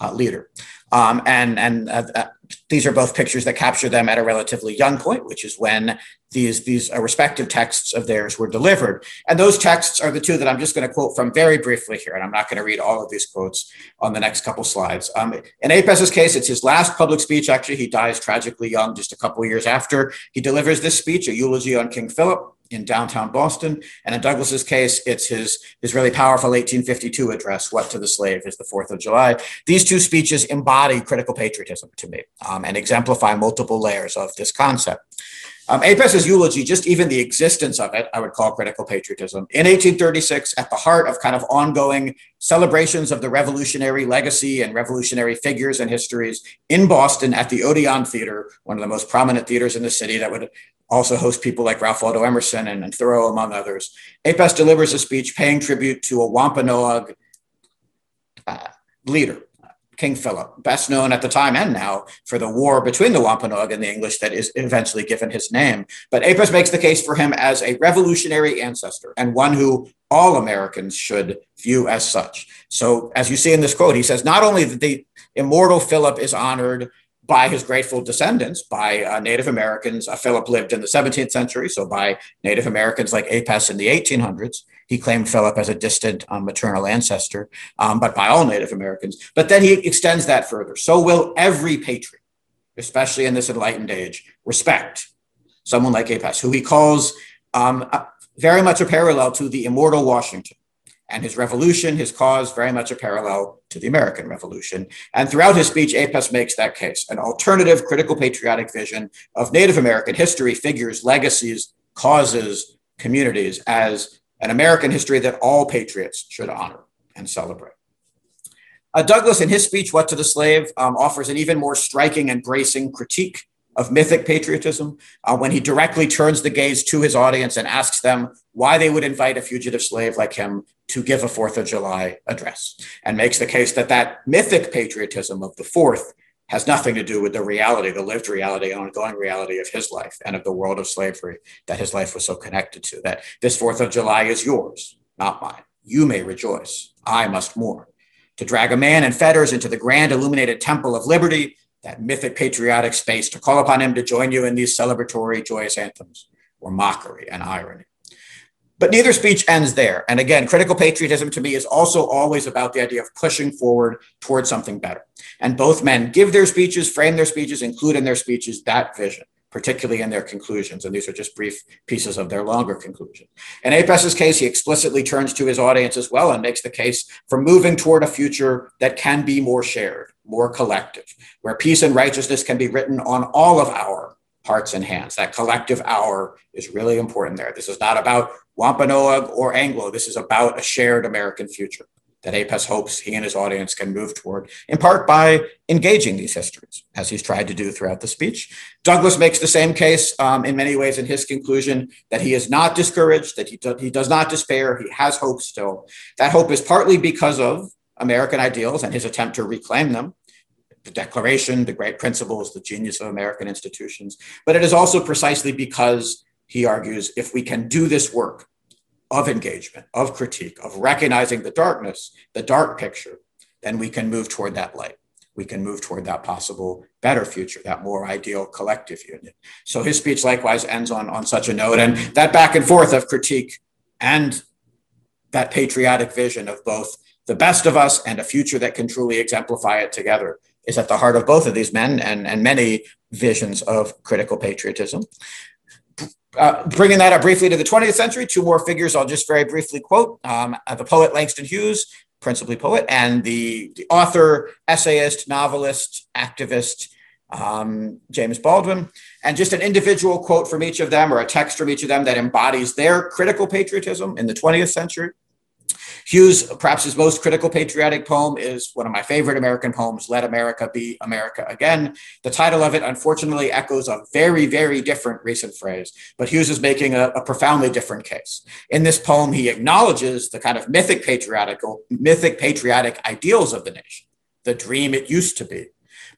uh, leader. Um, and and uh, uh, these are both pictures that capture them at a relatively young point, which is when these these uh, respective texts of theirs were delivered. And those texts are the two that I'm just going to quote from very briefly here, and I'm not going to read all of these quotes on the next couple slides. Um, in Apess's case, it's his last public speech. Actually, he dies tragically young, just a couple years after he delivers this speech, a eulogy on King Philip. In downtown Boston. And in Douglass's case, it's his, his really powerful 1852 address, What to the Slave is the Fourth of July. These two speeches embody critical patriotism to me um, and exemplify multiple layers of this concept. Um, Apess's eulogy, just even the existence of it, I would call critical patriotism. In 1836, at the heart of kind of ongoing celebrations of the revolutionary legacy and revolutionary figures and histories in Boston at the Odeon Theater, one of the most prominent theaters in the city that would also host people like Ralph Waldo Emerson and, and Thoreau, among others. Apess delivers a speech paying tribute to a Wampanoag uh, leader King Philip, best known at the time and now for the war between the Wampanoag and the English that is eventually given his name. But Apess makes the case for him as a revolutionary ancestor and one who all Americans should view as such. So, as you see in this quote, he says not only that the immortal Philip is honored by his grateful descendants, by uh, Native Americans. Uh, Philip lived in the 17th century, so by Native Americans like Apess in the 1800s. He claimed Philip as a distant um, maternal ancestor, um, but by all Native Americans. But then he extends that further. So will every patriot, especially in this enlightened age, respect someone like Apess, who he calls um, very much a parallel to the immortal Washington and his revolution, his cause, very much a parallel to the American Revolution. And throughout his speech, Apess makes that case an alternative, critical, patriotic vision of Native American history, figures, legacies, causes, communities as an American history that all patriots should honor and celebrate. Uh, Douglass, in his speech, What to the Slave, um, offers an even more striking and bracing critique of mythic patriotism uh, when he directly turns the gaze to his audience and asks them why they would invite a fugitive slave like him to give a Fourth of July address, and makes the case that that mythic patriotism of the Fourth has nothing to do with the reality, the lived reality, ongoing reality of his life and of the world of slavery that his life was so connected to. That this Fourth of July is yours, not mine. You may rejoice. I must mourn. To drag a man in fetters into the grand illuminated temple of liberty that mythic patriotic space to call upon him to join you in these celebratory, joyous anthems were mockery and irony. But neither speech ends there. And again, critical patriotism to me is also always about the idea of pushing forward towards something better. And both men give their speeches, frame their speeches, include in their speeches that vision, particularly in their conclusions. And these are just brief pieces of their longer conclusion. In Apess's case, he explicitly turns to his audience as well and makes the case for moving toward a future that can be more shared, more collective, where peace and righteousness can be written on all of our hearts and hands. That collective hour is really important there. This is not about Wampanoag or Anglo. This is about a shared American future that Apess hopes he and his audience can move toward, in part by engaging these histories, as he's tried to do throughout the speech. Douglass makes the same case um, in many ways in his conclusion that he is not discouraged, that he, do, he does not despair, he has hope still. That hope is partly because of American ideals and his attempt to reclaim them the Declaration, the great principles, the genius of American institutions. But it is also precisely because he argues if we can do this work of engagement, of critique, of recognizing the darkness, the dark picture, then we can move toward that light. We can move toward that possible better future, that more ideal collective union. So his speech likewise ends on, on such a note. And that back and forth of critique and that patriotic vision of both the best of us and a future that can truly exemplify it together is at the heart of both of these men and, and many visions of critical patriotism. Uh, bringing that up briefly to the 20th century, two more figures I'll just very briefly quote um, uh, the poet Langston Hughes, principally poet, and the, the author, essayist, novelist, activist um, James Baldwin. And just an individual quote from each of them or a text from each of them that embodies their critical patriotism in the 20th century. Hughes, perhaps his most critical patriotic poem, is one of my favorite American poems, Let America Be America Again. The title of it, unfortunately, echoes a very, very different recent phrase, but Hughes is making a, a profoundly different case. In this poem, he acknowledges the kind of mythic patriotic, mythic patriotic ideals of the nation, the dream it used to be,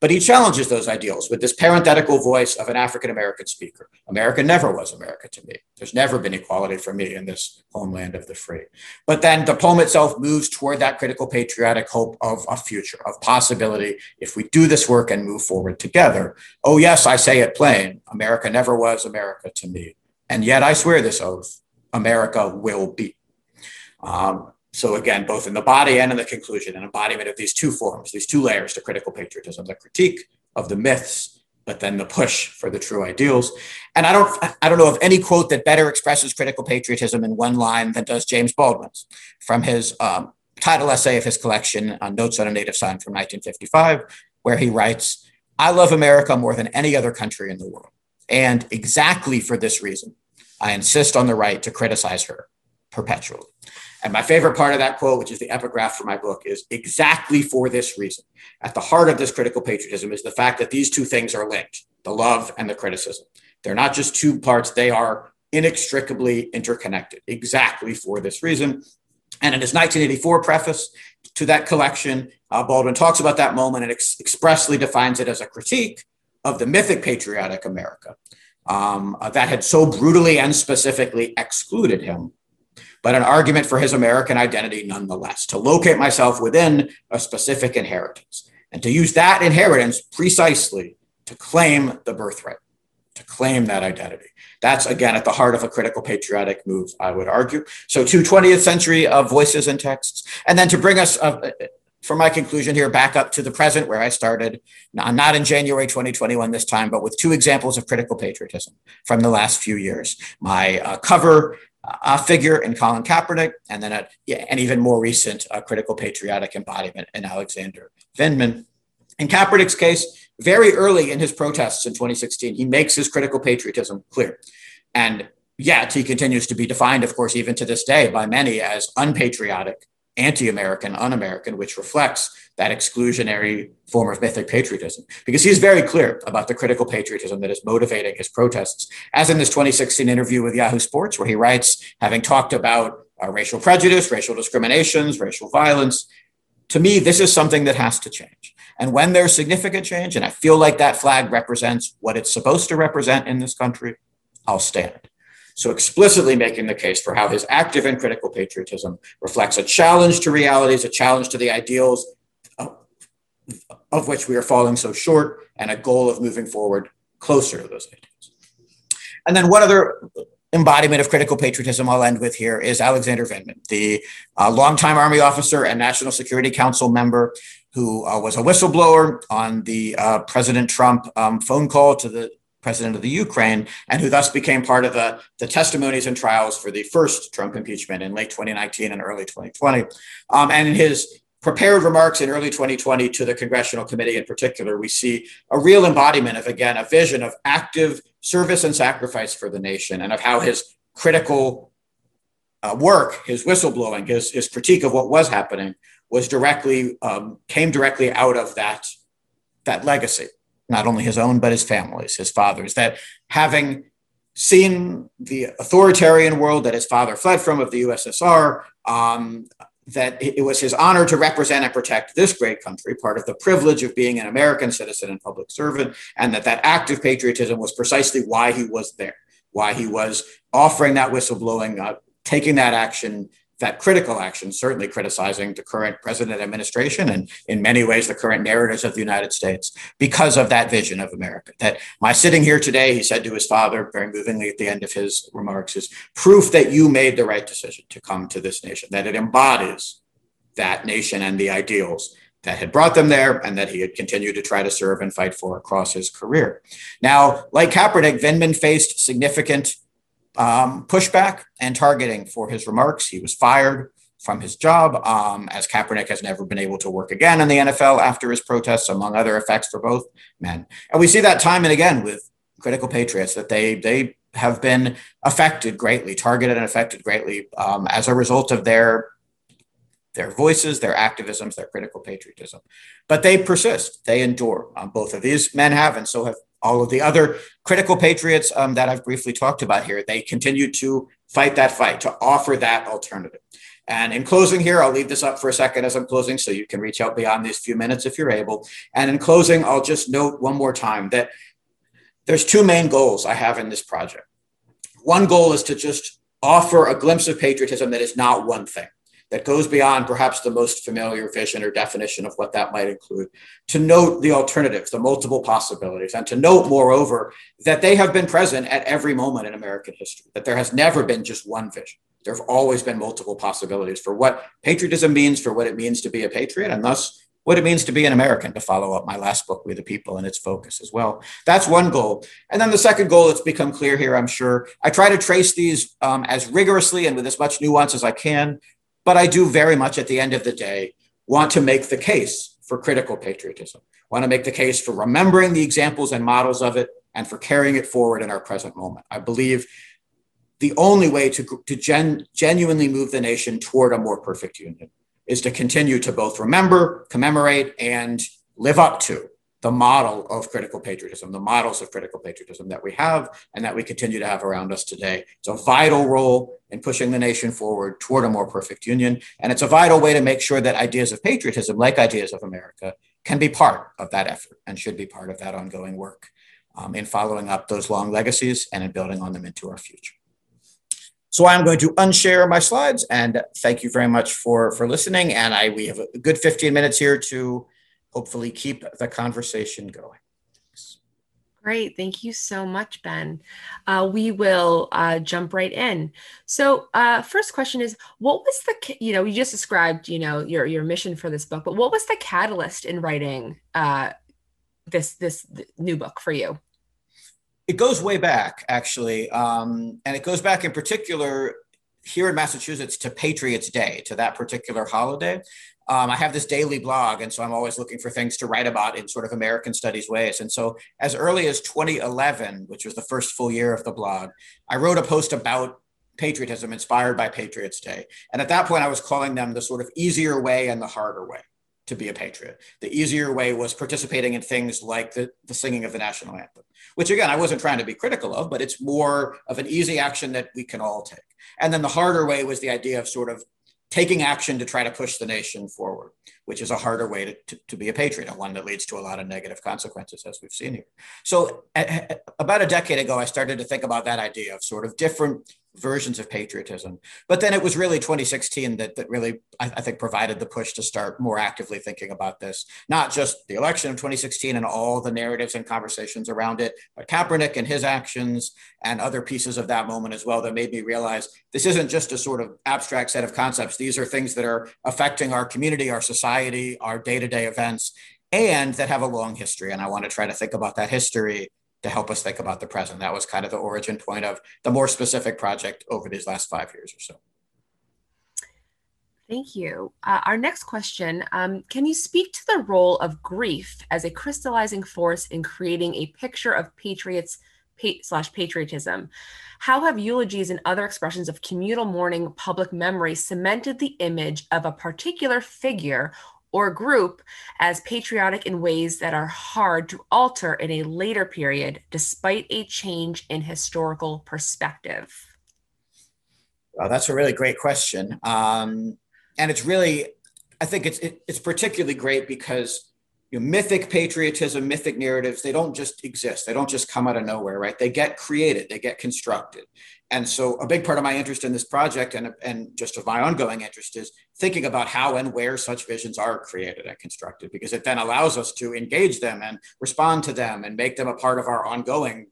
but he challenges those ideals with this parenthetical voice of an African American speaker. America never was America to me. There's never been equality for me in this homeland of the free. But then the poem itself moves toward that critical patriotic hope of a future, of possibility, if we do this work and move forward together. Oh, yes, I say it plain America never was America to me. And yet I swear this oath America will be. Um, so again, both in the body and in the conclusion, an embodiment of these two forms, these two layers to critical patriotism, the critique of the myths but then the push for the true ideals. And I don't, I don't know of any quote that better expresses critical patriotism in one line than does James Baldwin's from his um, title essay of his collection on Notes on a Native Son from 1955, where he writes, I love America more than any other country in the world. And exactly for this reason, I insist on the right to criticize her perpetually. And my favorite part of that quote, which is the epigraph for my book, is exactly for this reason. At the heart of this critical patriotism is the fact that these two things are linked the love and the criticism. They're not just two parts, they are inextricably interconnected, exactly for this reason. And in his 1984 preface to that collection, uh, Baldwin talks about that moment and ex- expressly defines it as a critique of the mythic patriotic America um, uh, that had so brutally and specifically excluded him but an argument for his American identity nonetheless, to locate myself within a specific inheritance and to use that inheritance precisely to claim the birthright, to claim that identity. That's again at the heart of a critical patriotic move, I would argue. So, two 20th century uh, voices and texts. And then to bring us uh, for my conclusion here, back up to the present where I started, not in January 2021 this time, but with two examples of critical patriotism from the last few years. My uh, cover uh, figure in Colin Kaepernick, and then a, yeah, an even more recent uh, critical patriotic embodiment in Alexander Vindman. In Kaepernick's case, very early in his protests in 2016, he makes his critical patriotism clear. And yet he continues to be defined, of course, even to this day by many as unpatriotic anti-American, un-American, which reflects that exclusionary form of mythic patriotism. Because he's very clear about the critical patriotism that is motivating his protests, as in this 2016 interview with Yahoo Sports, where he writes, having talked about uh, racial prejudice, racial discriminations, racial violence, to me, this is something that has to change. And when there's significant change, and I feel like that flag represents what it's supposed to represent in this country, I'll stand. So, explicitly making the case for how his active and critical patriotism reflects a challenge to realities, a challenge to the ideals of, of which we are falling so short, and a goal of moving forward closer to those ideals. And then, one other embodiment of critical patriotism I'll end with here is Alexander Vindman, the uh, longtime Army officer and National Security Council member who uh, was a whistleblower on the uh, President Trump um, phone call to the president of the Ukraine, and who thus became part of the, the testimonies and trials for the first Trump impeachment in late 2019 and early 2020. Um, and in his prepared remarks in early 2020 to the congressional committee in particular, we see a real embodiment of, again, a vision of active service and sacrifice for the nation and of how his critical uh, work, his whistleblowing, his, his critique of what was happening was directly, um, came directly out of that, that legacy not only his own, but his family's, his father's, that having seen the authoritarian world that his father fled from of the USSR, um, that it was his honor to represent and protect this great country, part of the privilege of being an American citizen and public servant, and that that act of patriotism was precisely why he was there, why he was offering that whistleblowing, uh, taking that action that critical action, certainly criticizing the current president administration and in many ways the current narratives of the United States because of that vision of America. That my sitting here today, he said to his father very movingly at the end of his remarks, is proof that you made the right decision to come to this nation, that it embodies that nation and the ideals that had brought them there and that he had continued to try to serve and fight for across his career. Now, like Kaepernick, Vindman faced significant um, pushback and targeting for his remarks. He was fired from his job, um, as Kaepernick has never been able to work again in the NFL after his protests, among other effects for both men. And we see that time and again with critical patriots that they they have been affected greatly, targeted and affected greatly um, as a result of their their voices, their activisms, their critical patriotism. But they persist, they endure. Um, both of these men have, and so have all of the other critical patriots um, that I've briefly talked about here. They continue to fight that fight, to offer that alternative. And in closing here, I'll leave this up for a second as I'm closing so you can reach out beyond these few minutes if you're able. And in closing, I'll just note one more time that there's two main goals I have in this project. One goal is to just offer a glimpse of patriotism that is not one thing that goes beyond perhaps the most familiar vision or definition of what that might include, to note the alternatives, the multiple possibilities, and to note, moreover, that they have been present at every moment in American history, that there has never been just one vision. There have always been multiple possibilities for what patriotism means, for what it means to be a patriot, and thus what it means to be an American, to follow up my last book, We the People, and its focus as well. That's one goal. And then the second goal, it's become clear here, I'm sure. I try to trace these um, as rigorously and with as much nuance as I can, but I do very much at the end of the day want to make the case for critical patriotism, want to make the case for remembering the examples and models of it and for carrying it forward in our present moment. I believe the only way to, to gen, genuinely move the nation toward a more perfect union is to continue to both remember, commemorate, and live up to the model of critical patriotism, the models of critical patriotism that we have and that we continue to have around us today. It's a vital role in pushing the nation forward toward a more perfect union. And it's a vital way to make sure that ideas of patriotism, like ideas of America, can be part of that effort and should be part of that ongoing work um, in following up those long legacies and in building on them into our future. So I'm going to unshare my slides and thank you very much for, for listening. And I, we have a good 15 minutes here to hopefully keep the conversation going. Great. Thank you so much, Ben. Uh, we will uh, jump right in. So, uh, first question is, what was the, you know, you just described, you know, your, your mission for this book, but what was the catalyst in writing uh, this, this new book for you? It goes way back, actually. Um, and it goes back in particular here in Massachusetts to Patriots Day, to that particular holiday. Um, I have this daily blog, and so I'm always looking for things to write about in sort of American studies ways. And so, as early as 2011, which was the first full year of the blog, I wrote a post about patriotism inspired by Patriots Day. And at that point, I was calling them the sort of easier way and the harder way to be a patriot. The easier way was participating in things like the, the singing of the national anthem, which again, I wasn't trying to be critical of, but it's more of an easy action that we can all take. And then the harder way was the idea of sort of taking action to try to push the nation forward, which is a harder way to, to, to be a patriot and one that leads to a lot of negative consequences, as we've seen here. So, about a decade ago, I started to think about that idea of sort of different versions of patriotism. But then it was really 2016 that, that really, I, I, think, provided the push to start more actively thinking about this, not just the election of 2016 and all the narratives and conversations around it, but Kaepernick and his actions and other pieces of that moment as well that made me realize this isn't just a sort of abstract set of concepts. These are things that are affecting our community, our society, our day to day events. And that have a long history. And I want to try to think about that history to help us think about the present. That was kind of the origin point of the more specific project over these last five years or so. Thank you. Uh, our next question um, Can you speak to the role of grief as a crystallizing force in creating a picture of patriots pa- slash patriotism? How have eulogies and other expressions of communal mourning public memory cemented the image of a particular figure or group as patriotic in ways that are hard to alter in a later period despite a change in historical perspective? Well, that's a really great question. Um, and it's really, I think it's, it, it's particularly great because you know, mythic patriotism, mythic narratives, they don't just exist. They don't just come out of nowhere, right? They get created, they get constructed. And so a big part of my interest in this project and, and just of my ongoing interest is thinking about how and where such visions are created and constructed, because it then allows us to engage them and respond to them and make them a part of our ongoing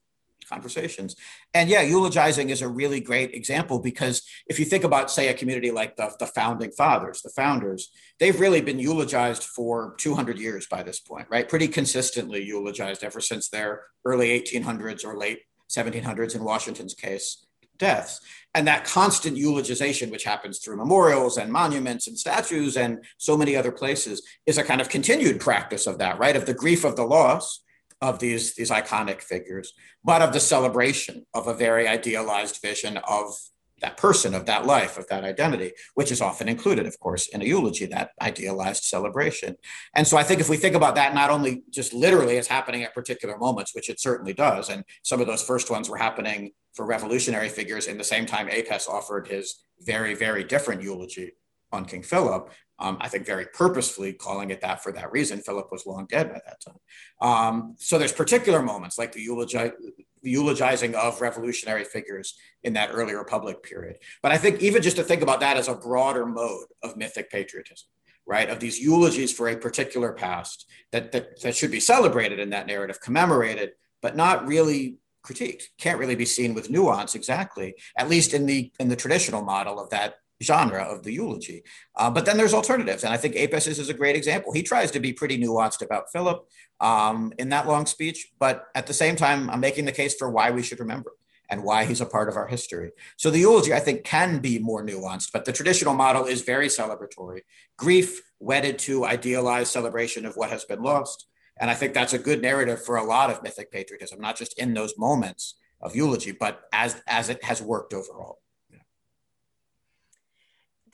conversations. And yeah, eulogizing is a really great example because if you think about, say, a community like the, the founding fathers, the founders, they've really been eulogized for 200 years by this point, right? Pretty consistently eulogized ever since their early 1800s or late 1700s in Washington's case deaths. And that constant eulogization, which happens through memorials and monuments and statues and so many other places, is a kind of continued practice of that, right? Of the grief of the loss of these, these iconic figures, but of the celebration of a very idealized vision of that person, of that life, of that identity, which is often included, of course, in a eulogy, that idealized celebration. And so I think if we think about that, not only just literally as happening at particular moments, which it certainly does, and some of those first ones were happening for revolutionary figures in the same time Apess offered his very, very different eulogy on King Philip, um, I think very purposefully calling it that for that reason. Philip was long dead by that time. Um, so there's particular moments like the, the eulogizing of revolutionary figures in that early Republic period. But I think even just to think about that as a broader mode of mythic patriotism, right? Of these eulogies for a particular past that, that, that should be celebrated in that narrative, commemorated, but not really critiqued. Can't really be seen with nuance exactly, at least in the in the traditional model of that genre of the eulogy. Uh, but then there's alternatives. And I think Apess is, a great example. He tries to be pretty nuanced about Philip um, in that long speech, but at the same time, I'm making the case for why we should remember and why he's a part of our history. So the eulogy, I think, can be more nuanced, but the traditional model is very celebratory. Grief wedded to idealized celebration of what has been lost. And I think that's a good narrative for a lot of mythic patriotism, not just in those moments of eulogy, but as, as it has worked overall.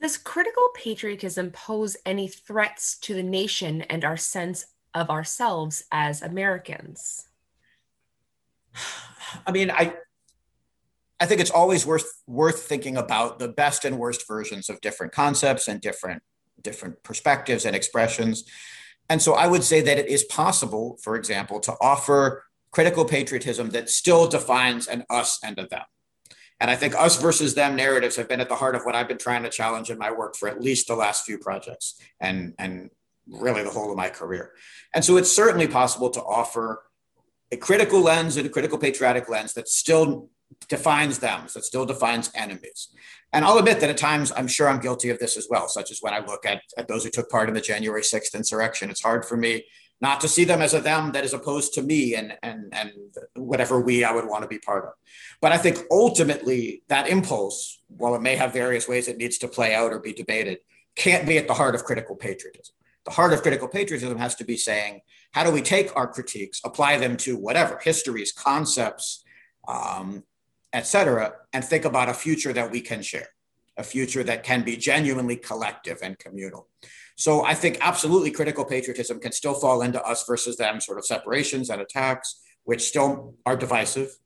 Does critical patriotism pose any threats to the nation and our sense of ourselves as Americans? <sighs> I mean, I I think it's always worth worth thinking about the best and worst versions of different concepts and different different perspectives and expressions. And so I would say that it is possible, for example, to offer critical patriotism that still defines an us and a them. And I think us versus them narratives have been at the heart of what I've been trying to challenge in my work for at least the last few projects and, and really the whole of my career. And so it's certainly possible to offer a critical lens and a critical patriotic lens that still defines them, that still defines enemies. And I'll admit that at times I'm sure I'm guilty of this as well, such as when I look at, at those who took part in the January 6th insurrection. It's hard for me not to see them as a them that is opposed to me and, and, and whatever we I would want to be part of. But I think ultimately that impulse, while it may have various ways it needs to play out or be debated, can't be at the heart of critical patriotism. The heart of critical patriotism has to be saying, how do we take our critiques, apply them to whatever histories, concepts, um, et cetera, and think about a future that we can share, a future that can be genuinely collective and communal. So I think absolutely critical patriotism can still fall into us versus them sort of separations and attacks, which still are divisive.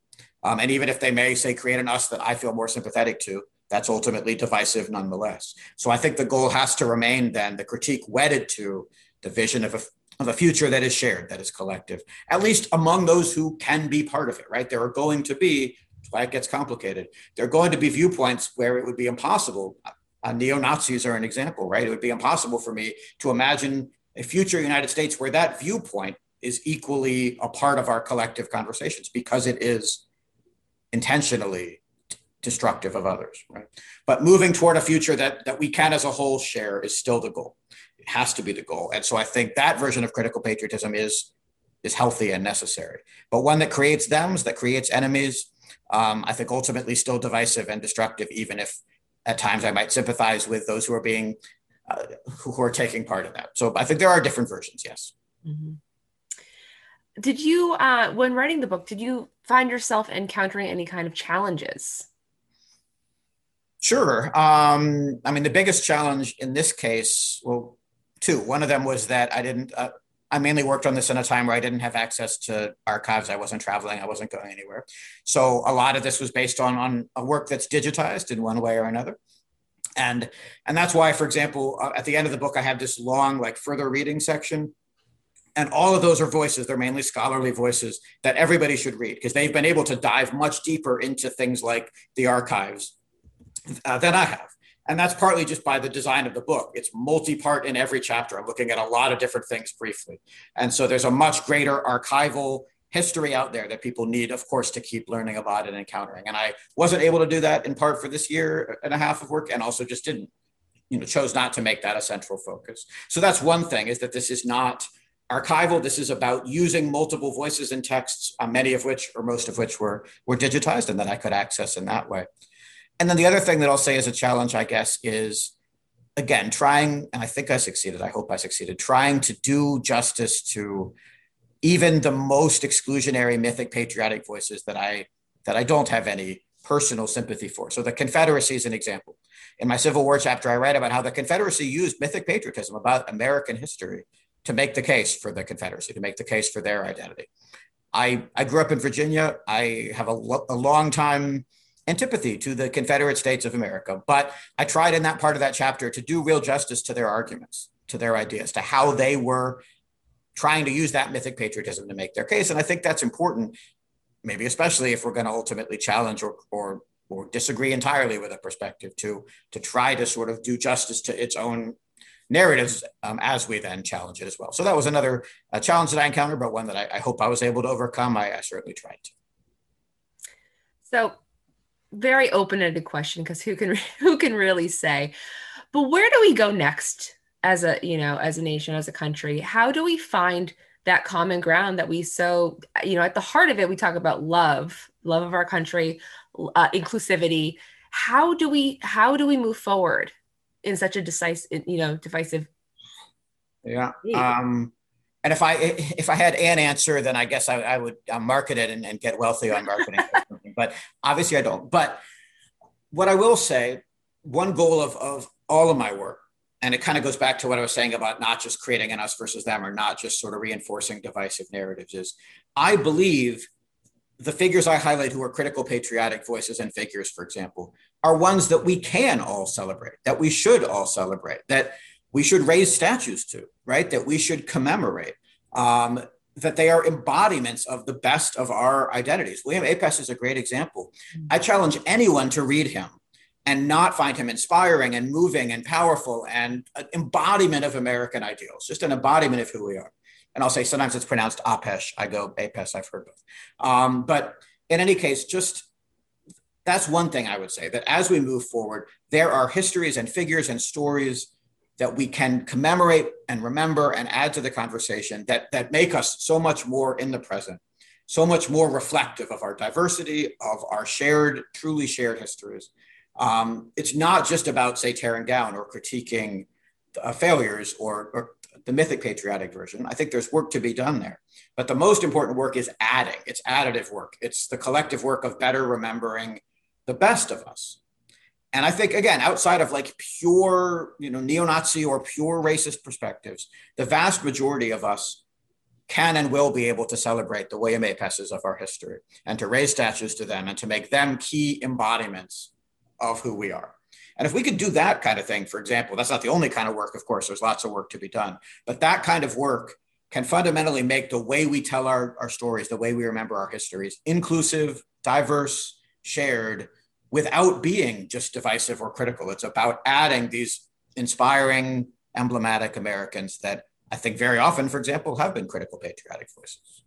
Um, and even if they may say create an us that I feel more sympathetic to, that's ultimately divisive nonetheless. So I think the goal has to remain then the critique wedded to the vision of a, of a future that is shared, that is collective, at least among those who can be part of it, right? There are going to be, why it gets complicated, there are going to be viewpoints where it would be impossible uh, neo Nazis are an example, right? It would be impossible for me to imagine a future United States where that viewpoint is equally a part of our collective conversations because it is intentionally destructive of others, right? But moving toward a future that, that we can as a whole share is still the goal. It has to be the goal. And so I think that version of critical patriotism is, is healthy and necessary. But one that creates thems, that creates enemies, um, I think ultimately still divisive and destructive, even if at times I might sympathize with those who are being uh, who are taking part in that. So I think there are different versions. Yes. Mm-hmm. Did you, uh, when writing the book, did you find yourself encountering any kind of challenges? Sure. Um, I mean, the biggest challenge in this case, well, two. One of them was that I didn't. Uh, I mainly worked on this in a time where I didn't have access to archives. I wasn't traveling. I wasn't going anywhere. So a lot of this was based on, on a work that's digitized in one way or another. And, and that's why, for example, uh, at the end of the book, I have this long, like further reading section. And all of those are voices, they're mainly scholarly voices that everybody should read because they've been able to dive much deeper into things like the archives uh, than I have. And that's partly just by the design of the book. It's multi part in every chapter. I'm looking at a lot of different things briefly. And so there's a much greater archival history out there that people need, of course, to keep learning about and encountering. And I wasn't able to do that in part for this year and a half of work and also just didn't, you know, chose not to make that a central focus. So that's one thing is that this is not archival. This is about using multiple voices and texts, uh, many of which or most of which were, were digitized and that I could access in that way. And then the other thing that I'll say as a challenge, I guess, is again, trying, and I think I succeeded, I hope I succeeded, trying to do justice to even the most exclusionary mythic patriotic voices that I that I don't have any personal sympathy for. So the Confederacy is an example. In my Civil War chapter, I write about how the Confederacy used mythic patriotism about American history to make the case for the Confederacy, to make the case for their identity. I, I grew up in Virginia. I have a, lo- a long time antipathy to the Confederate States of America. But I tried in that part of that chapter to do real justice to their arguments, to their ideas, to how they were trying to use that mythic patriotism to make their case. And I think that's important, maybe especially if we're going to ultimately challenge or, or, or disagree entirely with a perspective to, to try to sort of do justice to its own narratives um, as we then challenge it as well. So that was another uh, challenge that I encountered, but one that I, I hope I was able to overcome. I, I certainly tried to. So very open-ended question because who can <laughs> who can really say? But where do we go next as a you know as a nation as a country? How do we find that common ground that we so you know at the heart of it we talk about love, love of our country, uh, inclusivity. How do we how do we move forward in such a decisive you know divisive? Yeah. Um, and if I if I had an answer, then I guess I, I would uh, market it and, and, get wealthy on marketing. but obviously, I don't. But what I will say, one goal of of all of my work, and it kind of goes back to what I was saying about not just creating an us versus them, or not just sort of reinforcing divisive narratives, is I believe the figures I highlight who are critical patriotic voices and figures, for example, are ones that we can all celebrate, that we should all celebrate, that we should raise statues to, right? That we should commemorate. Um, that they are embodiments of the best of our identities. William Apess is a great example. I challenge anyone to read him and not find him inspiring and moving and powerful and an embodiment of American ideals, just an embodiment of who we are. And I'll say sometimes it's pronounced Apesh. I go Apess, I've heard both. Um, but in any case, just that's one thing I would say that as we move forward, there are histories and figures and stories that we can commemorate and remember and add to the conversation that, that make us so much more in the present, so much more reflective of our diversity, of our shared, truly shared histories. Um, it's not just about, say, tearing down or critiquing uh, failures or, or the mythic patriotic version. I think there's work to be done there. But the most important work is adding, it's additive work, it's the collective work of better remembering the best of us and I think again, outside of like pure, you know, neo-Nazi or pure racist perspectives, the vast majority of us can and will be able to celebrate the William Apesses of our history and to raise statues to them and to make them key embodiments of who we are. And if we could do that kind of thing, for example, that's not the only kind of work, of course, there's lots of work to be done, but that kind of work can fundamentally make the way we tell our, our stories, the way we remember our histories, inclusive, diverse, shared, without being just divisive or critical. It's about adding these inspiring, emblematic Americans that I think very often, for example, have been critical patriotic voices.